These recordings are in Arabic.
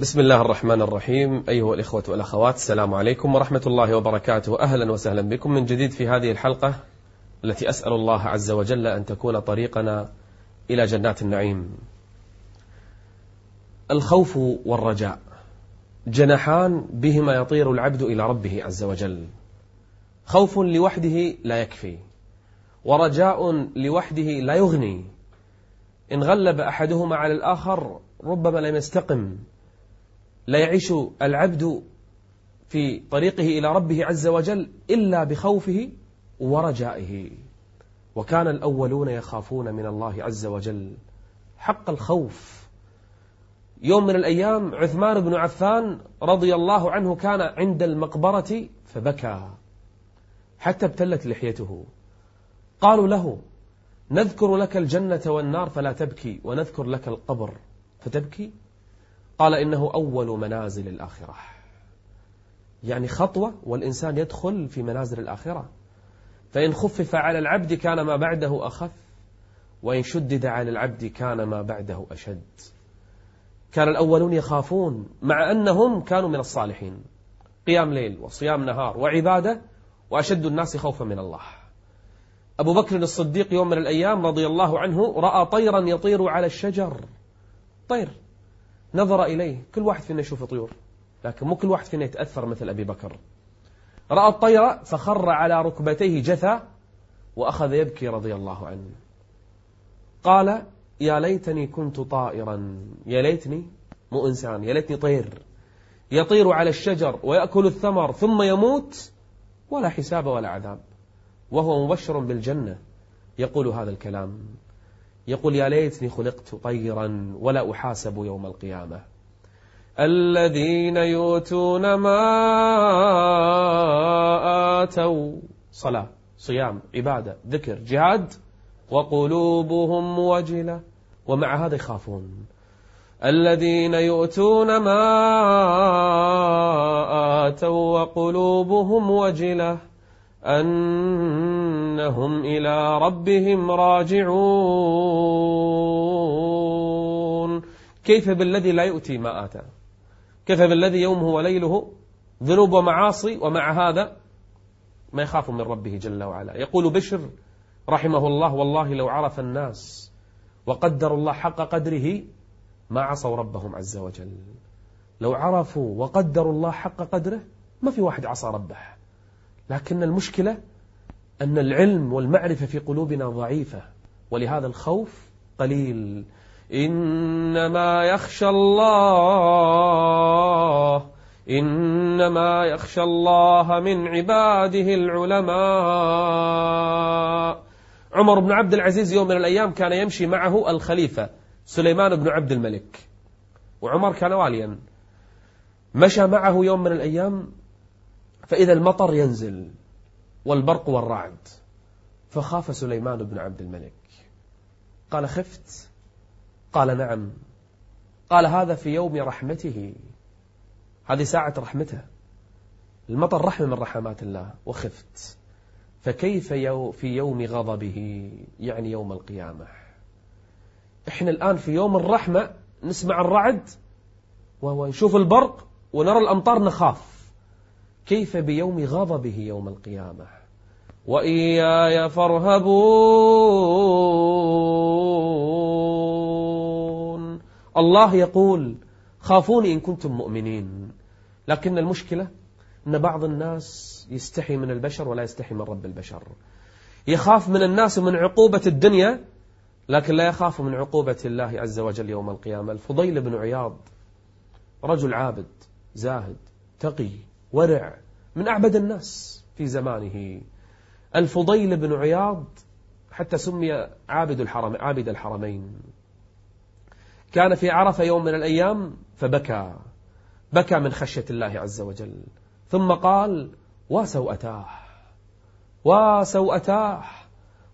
بسم الله الرحمن الرحيم أيها الإخوة والأخوات السلام عليكم ورحمة الله وبركاته أهلا وسهلا بكم من جديد في هذه الحلقة التي أسأل الله عز وجل أن تكون طريقنا إلى جنات النعيم الخوف والرجاء جناحان بهما يطير العبد إلى ربه عز وجل خوف لوحده لا يكفي ورجاء لوحده لا يغني إن غلب أحدهما على الآخر ربما لم يستقم لا يعيش العبد في طريقه إلى ربه عز وجل إلا بخوفه ورجائه. وكان الأولون يخافون من الله عز وجل. حق الخوف. يوم من الأيام عثمان بن عفان رضي الله عنه كان عند المقبرة فبكى. حتى ابتلت لحيته. قالوا له نذكر لك الجنة والنار فلا تبكي ونذكر لك القبر. فتبكي؟ قال إنه أول منازل الآخرة. يعني خطوة والإنسان يدخل في منازل الآخرة. فإن خفف على العبد كان ما بعده أخف وإن شدد على العبد كان ما بعده أشد. كان الأولون يخافون مع أنهم كانوا من الصالحين. قيام ليل وصيام نهار وعبادة وأشد الناس خوفا من الله. أبو بكر الصديق يوم من الأيام رضي الله عنه رأى طيرا يطير على الشجر. طير. نظر إليه. كل واحد فينا يشوف طيور لكن مو كل واحد فينا يتأثر مثل أبي بكر. رأى الطير فخر على ركبتيه جثى وأخذ يبكي رضي الله عنه. قال يا ليتني كنت طائرا يا ليتني مو إنسان يا ليتني طير. يطير على الشجر ويأكل الثمر ثم يموت ولا حساب ولا عذاب. وهو مبشر بالجنة. يقول هذا الكلام. يقول يا ليتني خلقت طيرا ولا أحاسب يوم القيامة. الذين يؤتون ما آتوا. صلاة صيام عبادة ذكر جهاد وقلوبهم وجلة ومع هذا يخافون. الذين يؤتون ما آتوا وقلوبهم وجلة أنهم إلى ربهم راجعون. كيف بالذي لا يؤتي ما آتى؟ كيف بالذي يومه وليله ذنوب ومعاصي ومع هذا ما يخاف من ربه جل وعلا. يقول بشر رحمه الله والله لو عرف الناس وقدروا الله حق قدره ما عصوا ربهم عز وجل. لو عرفوا وقدروا الله حق قدره ما في واحد عصى ربه. لكن المشكلة أن العلم والمعرفة في قلوبنا ضعيفة ولهذا الخوف قليل. إنما يخشى الله إنما يخشى الله من عباده العلماء. عمر بن عبد العزيز يوم من الأيام كان يمشي معه الخليفة سليمان بن عبد الملك وعمر كان واليا. مشى معه يوم من الأيام فإذا المطر ينزل والبرق والرعد فخاف سليمان بن عبد الملك. قال خفت؟ قال نعم. قال هذا في يوم رحمته. هذه ساعة رحمته. المطر رحمة من رحمات الله وخفت. فكيف يو في يوم غضبه؟ يعني يوم القيامة. إحنا الآن في يوم الرحمة نسمع الرعد ونشوف البرق ونرى الأمطار نخاف. كيف بيوم غضبه يوم القيامة؟ وإياي فارهبون. الله يقول خافوني إن كنتم مؤمنين. لكن المشكلة أن بعض الناس يستحي من البشر ولا يستحي من رب البشر. يخاف من الناس ومن عقوبة الدنيا لكن لا يخاف من عقوبة الله عز وجل يوم القيامة. الفضيل بن عياض رجل عابد زاهد تقي. ورع من أعبد الناس في زمانه. الفضيل بن عياض حتى سمي عابد الحرم عابد الحرمين. كان في عرفة يوم من الأيام فبكى. بكى من خشية الله عز وجل. ثم قال وسوأتاه وسوأتاه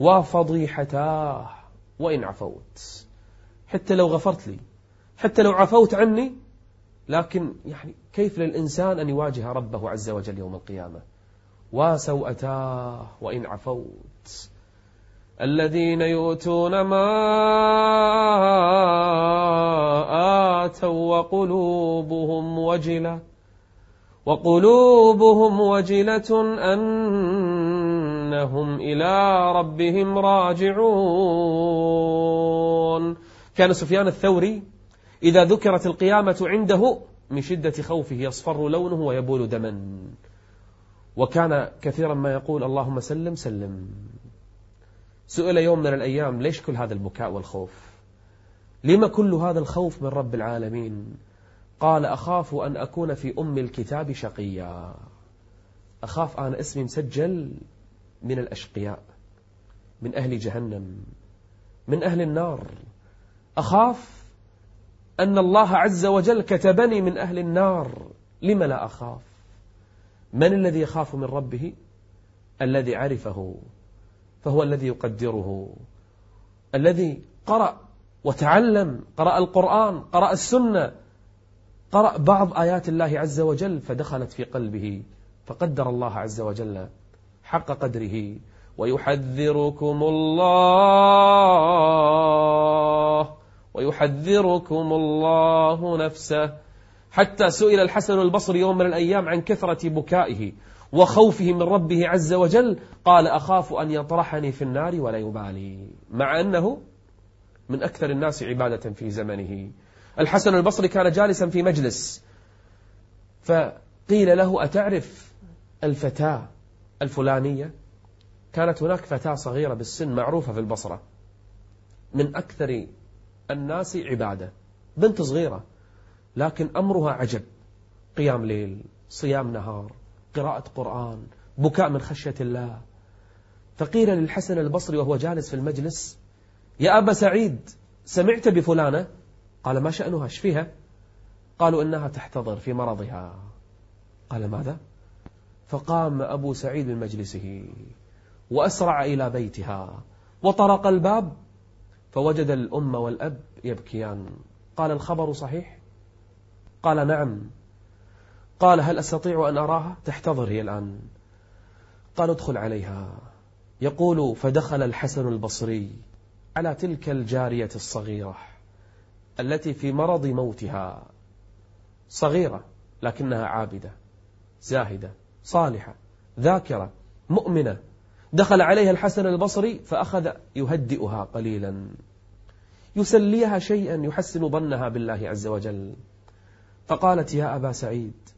وفضيحتاه. وإن عفوت. حتى لو غفرت لي. حتى لو عفوت عني لكن يعني كيف للإنسان أن يواجه ربه عز وجل يوم القيامة؟ وسوأتاه وإن عفوت. الذين يؤتون ما آتوا وقلوبهم وجلة وقلوبهم وجلة أنهم إلى ربهم راجعون. كان سفيان الثوري إذا ذكرت القيامة عنده من شدة خوفه يصفر لونه ويبول دما. وكان كثيرا ما يقول اللهم سلم سلم. سئل يوم من الأيام ليش كل هذا البكاء والخوف؟ لما كل هذا الخوف من رب العالمين؟ قال أخاف أن أكون في أم الكتاب شقيا. أخاف أنا اسمي مسجل من الأشقياء من أهل جهنم من أهل النار. أخاف أن الله عز وجل كتبني من أهل النار. لم لا أخاف؟ من الذي يخاف من ربه؟ الذي عرفه فهو الذي يقدره. الذي قرأ وتعلم قرأ القرآن قرأ السنة قرأ بعض آيات الله عز وجل فدخلت في قلبه فقدر الله عز وجل حق قدره. ويحذركم الله ويحذركم الله نفسه. حتى سئل الحسن البصري يوم من الأيام عن كثرة بكائه وخوفه من ربه عز وجل قال أخاف أن يطرحني في النار ولا يبالي. مع أنه من أكثر الناس عبادة في زمنه. الحسن البصري كان جالسا في مجلس فقيل له أتعرف الفتاة الفلانية؟ كانت هناك فتاة صغيرة بالسن معروفة في البصرة من أكثر الناس عبادة بنت صغيرة لكن أمرها عجب. قيام ليل صيام نهار قراءة قرآن بكاء من خشية الله. فقيل للحسن البصري وهو جالس في المجلس يا أبا سعيد سمعت بفلانة؟ قال ما شأنها إيش فيها؟ قالوا إنها تحتضر في مرضها. قال ماذا؟ فقام أبو سعيد من مجلسه وأسرع إلى بيتها وطرق الباب فوجد الأم والأب يبكيان. قال الخبر صحيح؟ قال نعم. قال هل أستطيع أن أراها؟ تحتضر هي الآن. قال ادخل عليها. يقول فدخل الحسن البصري على تلك الجارية الصغيرة التي في مرض موتها. صغيرة لكنها عابدة زاهدة صالحة ذاكرة مؤمنة. دخل عليها الحسن البصري فأخذ يهدئها قليلا. يسليها شيئا يحسن ظنها بالله عز وجل. فقالت يا أبا سعيد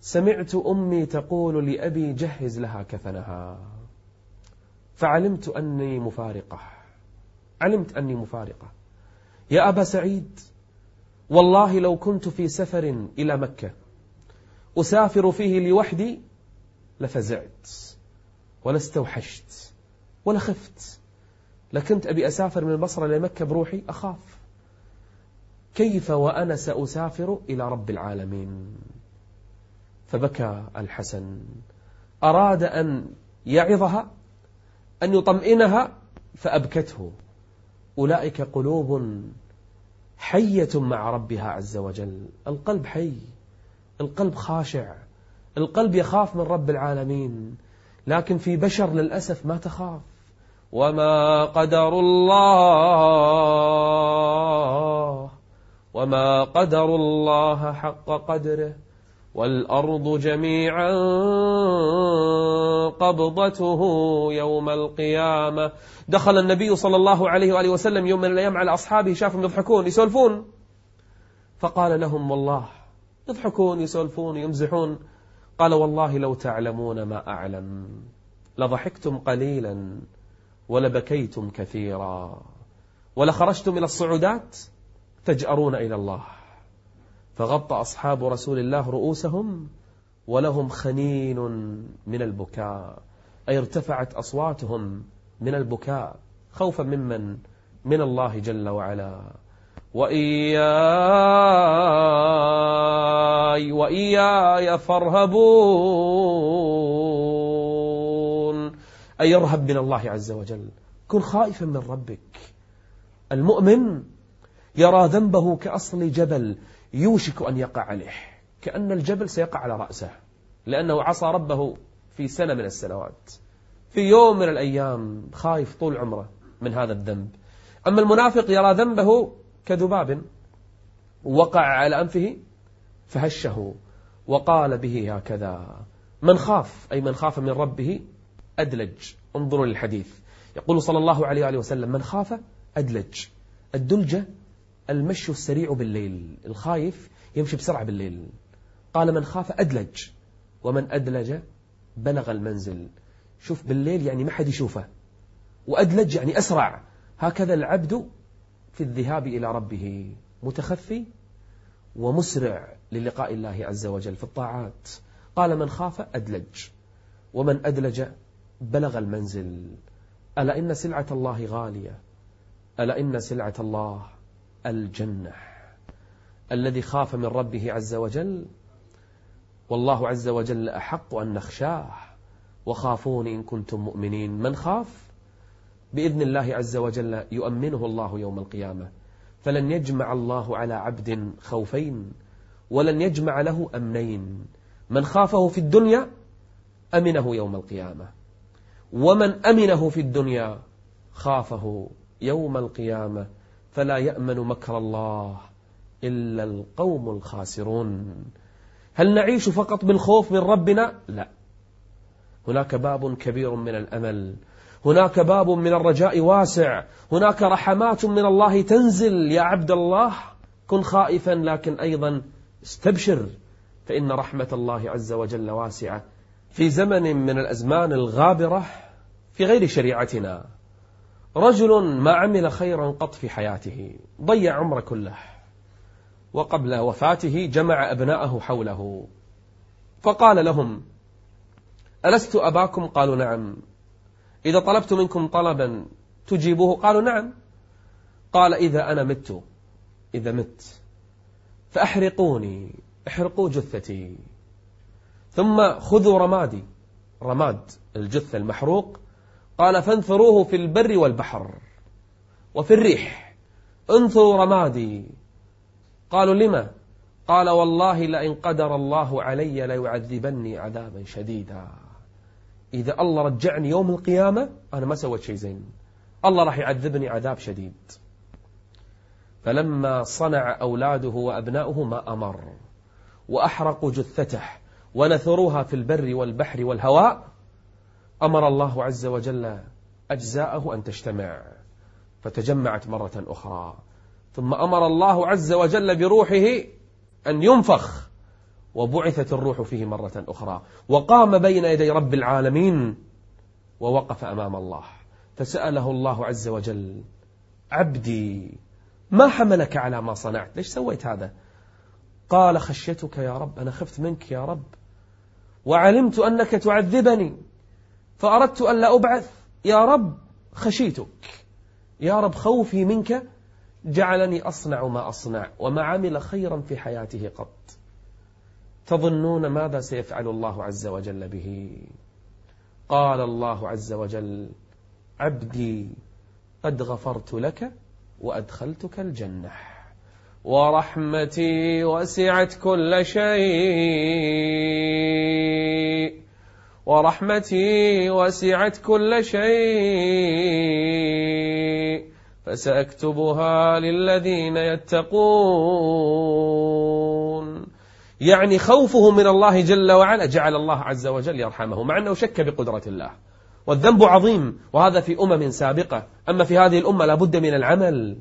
سمعت أمي تقول لأبي جهز لها كفنها. فعلمت أني مفارقة. علمت أني مفارقة. يا أبا سعيد والله لو كنت في سفر إلى مكة أسافر فيه لوحدي لفزعت. ولا استوحشت ولا خفت. لكنت أبي أسافر من البصرة إلى مكة بروحي أخاف. كيف وأنا سأسافر إلى رب العالمين؟ فبكى الحسن. أراد أن يعظها أن يطمئنها فأبكته. أولئك قلوب حية مع ربها عز وجل. القلب حي القلب خاشع القلب يخاف من رب العالمين. لكن في بشر للأسف ما تخاف. وما قدر الله وما قدر الله حق قدره. والأرض جميعا قبضته يوم القيامة. دخل النبي صلى الله عليه وآله وسلم يوم من الأيام على أصحابه شافهم يضحكون يسولفون. فقال لهم والله يضحكون يسولفون يمزحون. قال والله لو تعلمون ما أعلم لضحكتم قليلا ولبكيتم كثيرا ولخرجتم إلى الصعودات تجأرون إلى الله. فغطى أصحاب رسول الله رؤوسهم ولهم خنين من البكاء أي ارتفعت أصواتهم من البكاء خوفا ممن من الله جل وعلا. وإياي وإياي فارهبون. أي يرهب من الله عز وجل. كن خائفا من ربك. المؤمن يرى ذنبه كأصل جبل يوشك أن يقع عليه. كأن الجبل سيقع على رأسه. لأنه عصى ربه في سنة من السنوات. في يوم من الأيام خايف طول عمره من هذا الذنب. أما المنافق يرى ذنبه كذباب وقع على أنفه فهشه وقال به هكذا. من خاف أي من خاف من ربه أدلج. انظروا للحديث. يقول صلى الله عليه وآله وسلم من خاف أدلج. الدلجة المشي السريع بالليل الخايف يمشي بسرعة بالليل. قال من خاف أدلج. ومن أدلج بلغ المنزل. شوف بالليل يعني ما حد يشوفه. وأدلج يعني أسرع. هكذا العبد في الذهاب إلى ربه متخفي ومسرع للقاء الله عز وجل في الطاعات. قال من خاف أدلج ومن أدلج بلغ المنزل. ألا إن سلعة الله غالية؟ ألا إن سلعة الله الجنة؟ الذي خاف من ربه عز وجل والله عز وجل أحق أن نخشاه. وخافون إن كنتم مؤمنين. من خاف؟ بإذن الله عز وجل يؤمنه الله يوم القيامة. فلن يجمع الله على عبد خوفين ولن يجمع له أمنين. من خافه في الدنيا أمنه يوم القيامة. ومن أمنه في الدنيا خافه يوم القيامة. فلا يأمن مكر الله إلا القوم الخاسرون. هل نعيش فقط بالخوف من ربنا؟ لا. هناك باب كبير من الأمل. هناك باب من الرجاء واسع. هناك رحمات من الله تنزل. يا عبد الله كن خائفا لكن أيضا استبشر فإن رحمة الله عز وجل واسعة. في زمن من الأزمان الغابرة في غير شريعتنا رجل ما عمل خيرا قط في حياته ضيع عمره كله وقبل وفاته جمع أبناءه حوله. فقال لهم ألست أباكم؟ قالوا نعم. إذا طلبت منكم طلبا تجيبوه؟ قالوا نعم. قال إذا أنا مت إذا مت فأحرقوني احرقوا جثتي. ثم خذوا رمادي رماد الجثة المحروق. قال فانثروه في البر والبحر وفي الريح. انثروا رمادي. قالوا لما؟ قال والله لئن قدر الله علي ليعذبني عذابا شديدا. إذا الله رجعني يوم القيامة أنا ما سويت شيء زين. الله راح يعذبني عذاب شديد. فلما صنع أولاده وأبناؤه ما أمر. وأحرقوا جثته ونثروها في البر والبحر والهواء. أمر الله عز وجل أجزاءه أن تجتمع. فتجمعت مرة أخرى. ثم أمر الله عز وجل بروحه أن ينفخ. وبعثت الروح فيه مرة أخرى. وقام بين يدي رب العالمين ووقف أمام الله. فسأله الله عز وجل عبدي ما حملك على ما صنعت؟ ليش سويت هذا؟ قال خشيتك يا رب أنا خفت منك يا رب وعلمت أنك تعذبني فأردت أن لا أبعث. يا رب خشيتك. يا رب خوفي منك جعلني أصنع ما أصنع وما عمل خيرا في حياته قط. تظنون ماذا سيفعل الله عز وجل به؟ قال الله عز وجل عبدي قد غفرت لك وأدخلتك الجنة ورحمتي وسعت كل شيء ورحمتي وسعت كل شيء فسأكتبها للذين يتقون. يعني خوفه من الله جل وعلا جعل الله عز وجل يرحمه مع أنه شك بقدرة الله. والذنب عظيم وهذا في أمم سابقة. أما في هذه الأمة لابد من العمل.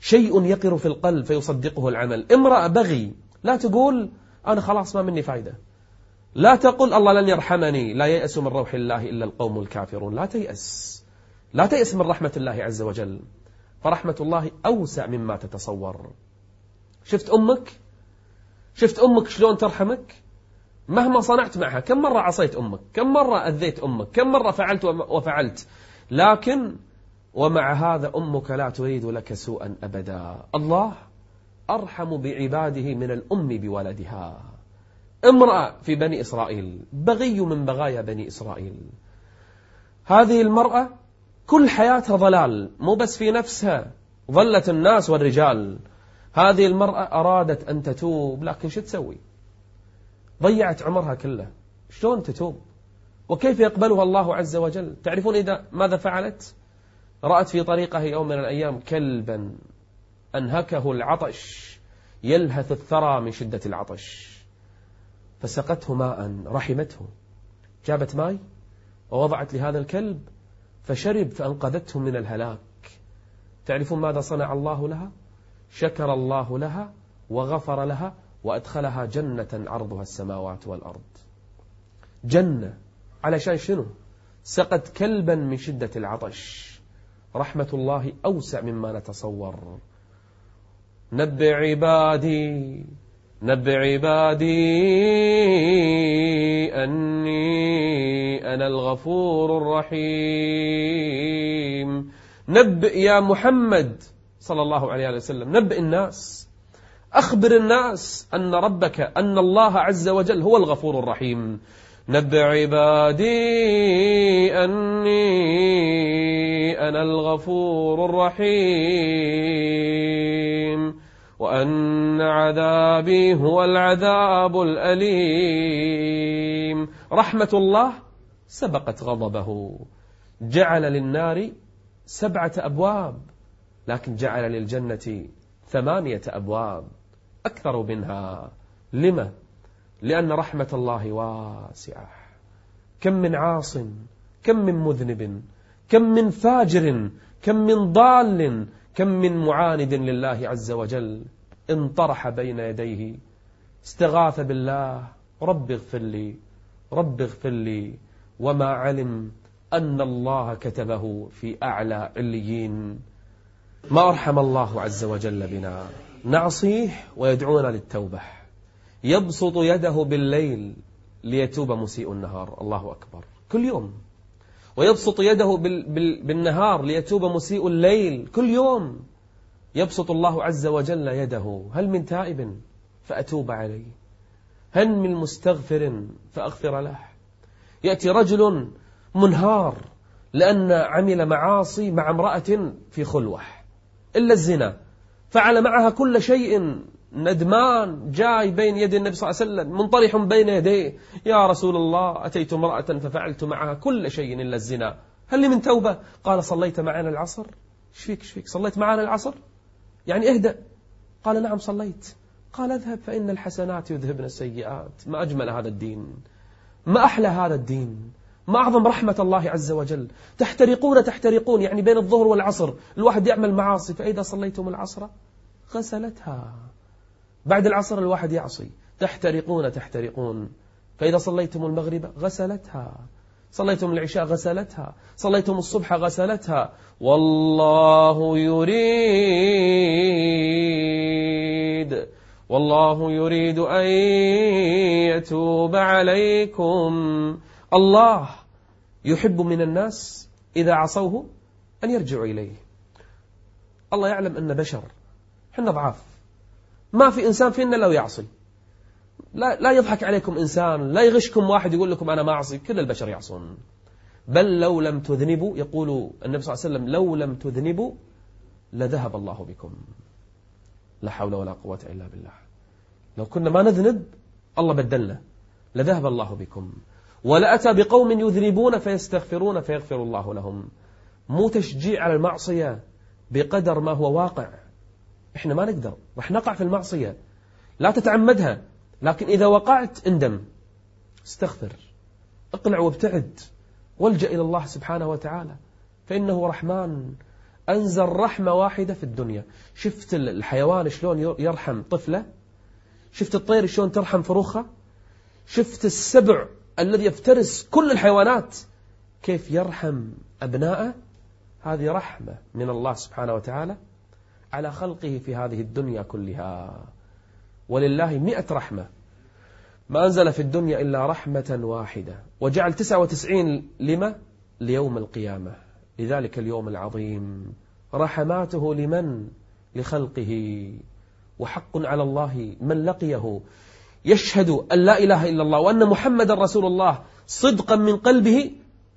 شيء يقر في القلب فيصدقه العمل. امرأة بغي لا تقول أنا خلاص ما مني فايدة. لا تقل الله لن يرحمني لا ييأس من روح الله إلا القوم الكافرون. لا تيأس. لا تيأس من رحمة الله عز وجل. فرحمة الله أوسع مما تتصور. شفت أمك؟ شفت أمك شلون ترحمك؟ مهما صنعت معها كم مرة عصيت أمك؟ كم مرة أذيت أمك؟ كم مرة فعلت وفعلت؟ لكن ومع هذا أمك لا تريد لك سوءا أبدا. الله أرحم بعباده من الأم بولدها. امرأة في بني إسرائيل بغي من بغايا بني إسرائيل. هذه المرأة كل حياتها ضلال مو بس في نفسها ظلت الناس والرجال. هذه المرأة أرادت أن تتوب لكن شو تسوي؟ ضيعت عمرها كله. شلون تتوب؟ وكيف يقبلها الله عز وجل؟ تعرفون إذا ماذا فعلت؟ رأت في طريقها يوم من الأيام كلبا أنهكه العطش يلهث الثرى من شدة العطش. فسقته ماء رحمته. جابت ماء ووضعت لهذا الكلب فشرب فأنقذته من الهلاك. تعرفون ماذا صنع الله لها؟ شكر الله لها وغفر لها وأدخلها جنة عرضها السماوات والأرض. جنة. علشان شنو؟ سقت كلبا من شدة العطش. رحمة الله أوسع مما نتصور. نبع عبادي نبع عبادي أني أنا الغفور الرحيم. نبئ يا محمد صلى الله عليه وسلم. نبئ الناس. أخبر الناس أن ربك أن الله عز وجل هو الغفور الرحيم. نبئ عبادي أني أنا الغفور الرحيم. وأن عذابي هو العذاب الأليم. رحمة الله سبقت غضبه. جعل للنار سبعة أبواب. لكن جعل للجنة ثمانية أبواب أكثر منها. لما؟ لأن رحمة الله واسعة. كم من عاص كم من مذنب كم من فاجر كم من ضال كم من معاند لله عز وجل. انطرح بين يديه. استغاث بالله. رب اغفر لي رب اغفر لي. وما علم أن الله كتبه في أعلى عليين. ما أرحم الله عز وجل بنا؟ نعصيه ويدعونا للتوبة. يبسط يده بالليل ليتوب مسيء النهار. الله أكبر. كل يوم. ويبسط يده بالنهار ليتوب مسيء الليل. كل يوم. يبسط الله عز وجل يده. هل من تائب؟ فأتوب عليه. هل من مستغفر؟ فأغفر له. يأتي رجل منهار لأن عمل معاصي مع امرأة في خلوة. إلا الزنا. فعل معها كل شيء ندمان جاي بين يدي النبي صلى الله عليه وسلم منطرح بين يديه. يا رسول الله أتيت امرأة ففعلت معها كل شيء إلا الزنا. هل لي من توبة؟ قال صليت معنا العصر. إيش فيك؟ إيش فيك؟ صليت معنا العصر؟ يعني اهدأ. قال نعم صليت. قال اذهب فإن الحسنات يذهبن السيئات. ما أجمل هذا الدين. ما أحلى هذا الدين. ما أعظم رحمة الله عز وجل. تحترقون تحترقون يعني بين الظهر والعصر. الواحد يعمل معاصي فإذا صليتم العصر غسلتها. بعد العصر الواحد يعصي. تحترقون تحترقون. فإذا صليتم المغرب غسلتها. صليتم العشاء غسلتها. صليتم الصبح غسلتها. والله يريد والله يريد أن يتوب عليكم. الله يحب من الناس إذا عصوه أن يرجعوا إليه. الله يعلم أن بشر حنا ضعاف. ما في إنسان فينا لو يعصي. لا, لا يضحك عليكم إنسان لا يغشكم واحد يقول لكم أنا ما أعصي. كل البشر يعصون. بل لو لم تذنبوا يقول النبي صلى الله عليه وسلم لو لم تذنبوا لذهب الله بكم. لا حول ولا قوة إلا بالله. لو كنا ما نذنب الله بدلنا. لذهب الله بكم. ولأتى بقوم يذنبون فيستغفرون فيغفر الله لهم. مو تشجيع على المعصية بقدر ما هو واقع. إحنا ما نقدر. راح نقع في المعصية. لا تتعمدها. لكن إذا وقعت اندم. استغفر. اقلع وابتعد. والجأ إلى الله سبحانه وتعالى. فإنه رحمن. أنزل رحمة واحدة في الدنيا. شفت الحيوان شلون يرحم طفله؟ شفت الطير شلون ترحم فروخه؟ شفت السبع الذي يفترس كل الحيوانات كيف يرحم أبناءه؟ هذه رحمة من الله سبحانه وتعالى على خلقه في هذه الدنيا كلها. ولله مئة رحمة. ما أنزل في الدنيا إلا رحمة واحدة. وجعل تسعة وتسعين لما؟ ليوم القيامة. لذلك اليوم العظيم. رحماته لمن؟ لخلقه. وحق على الله من لقيه. يشهد أن لا إله إلا الله وأن محمد رسول الله صدقا من قلبه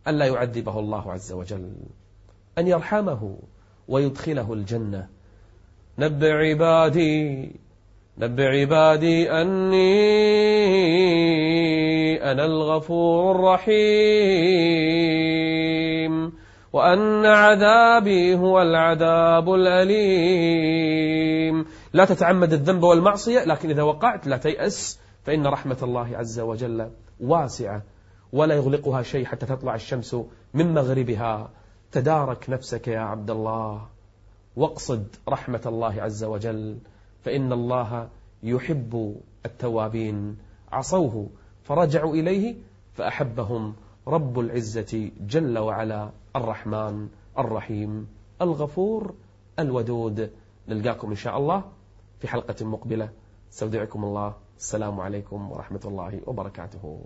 أن لا يعذبه الله عز وجل. أن يرحمه ويدخله الجنة. نبع عبادي نب عبادي أني أنا الغفور الرحيم. وأن عذابي هو العذاب الأليم. لا تتعمد الذنب والمعصية لكن إذا وقعت لا تيأس فإن رحمة الله عز وجل واسعة ولا يغلقها شيء حتى تطلع الشمس من مغربها. تدارك نفسك يا عبد الله. واقصد رحمة الله عز وجل فإن الله يحب التوابين. عصوه فرجعوا إليه فأحبهم رب العزة جل وعلا. الرحمن الرحيم الغفور الودود. نلقاكم إن شاء الله في حلقة مقبلة. استودعكم الله. السلام عليكم ورحمة الله وبركاته.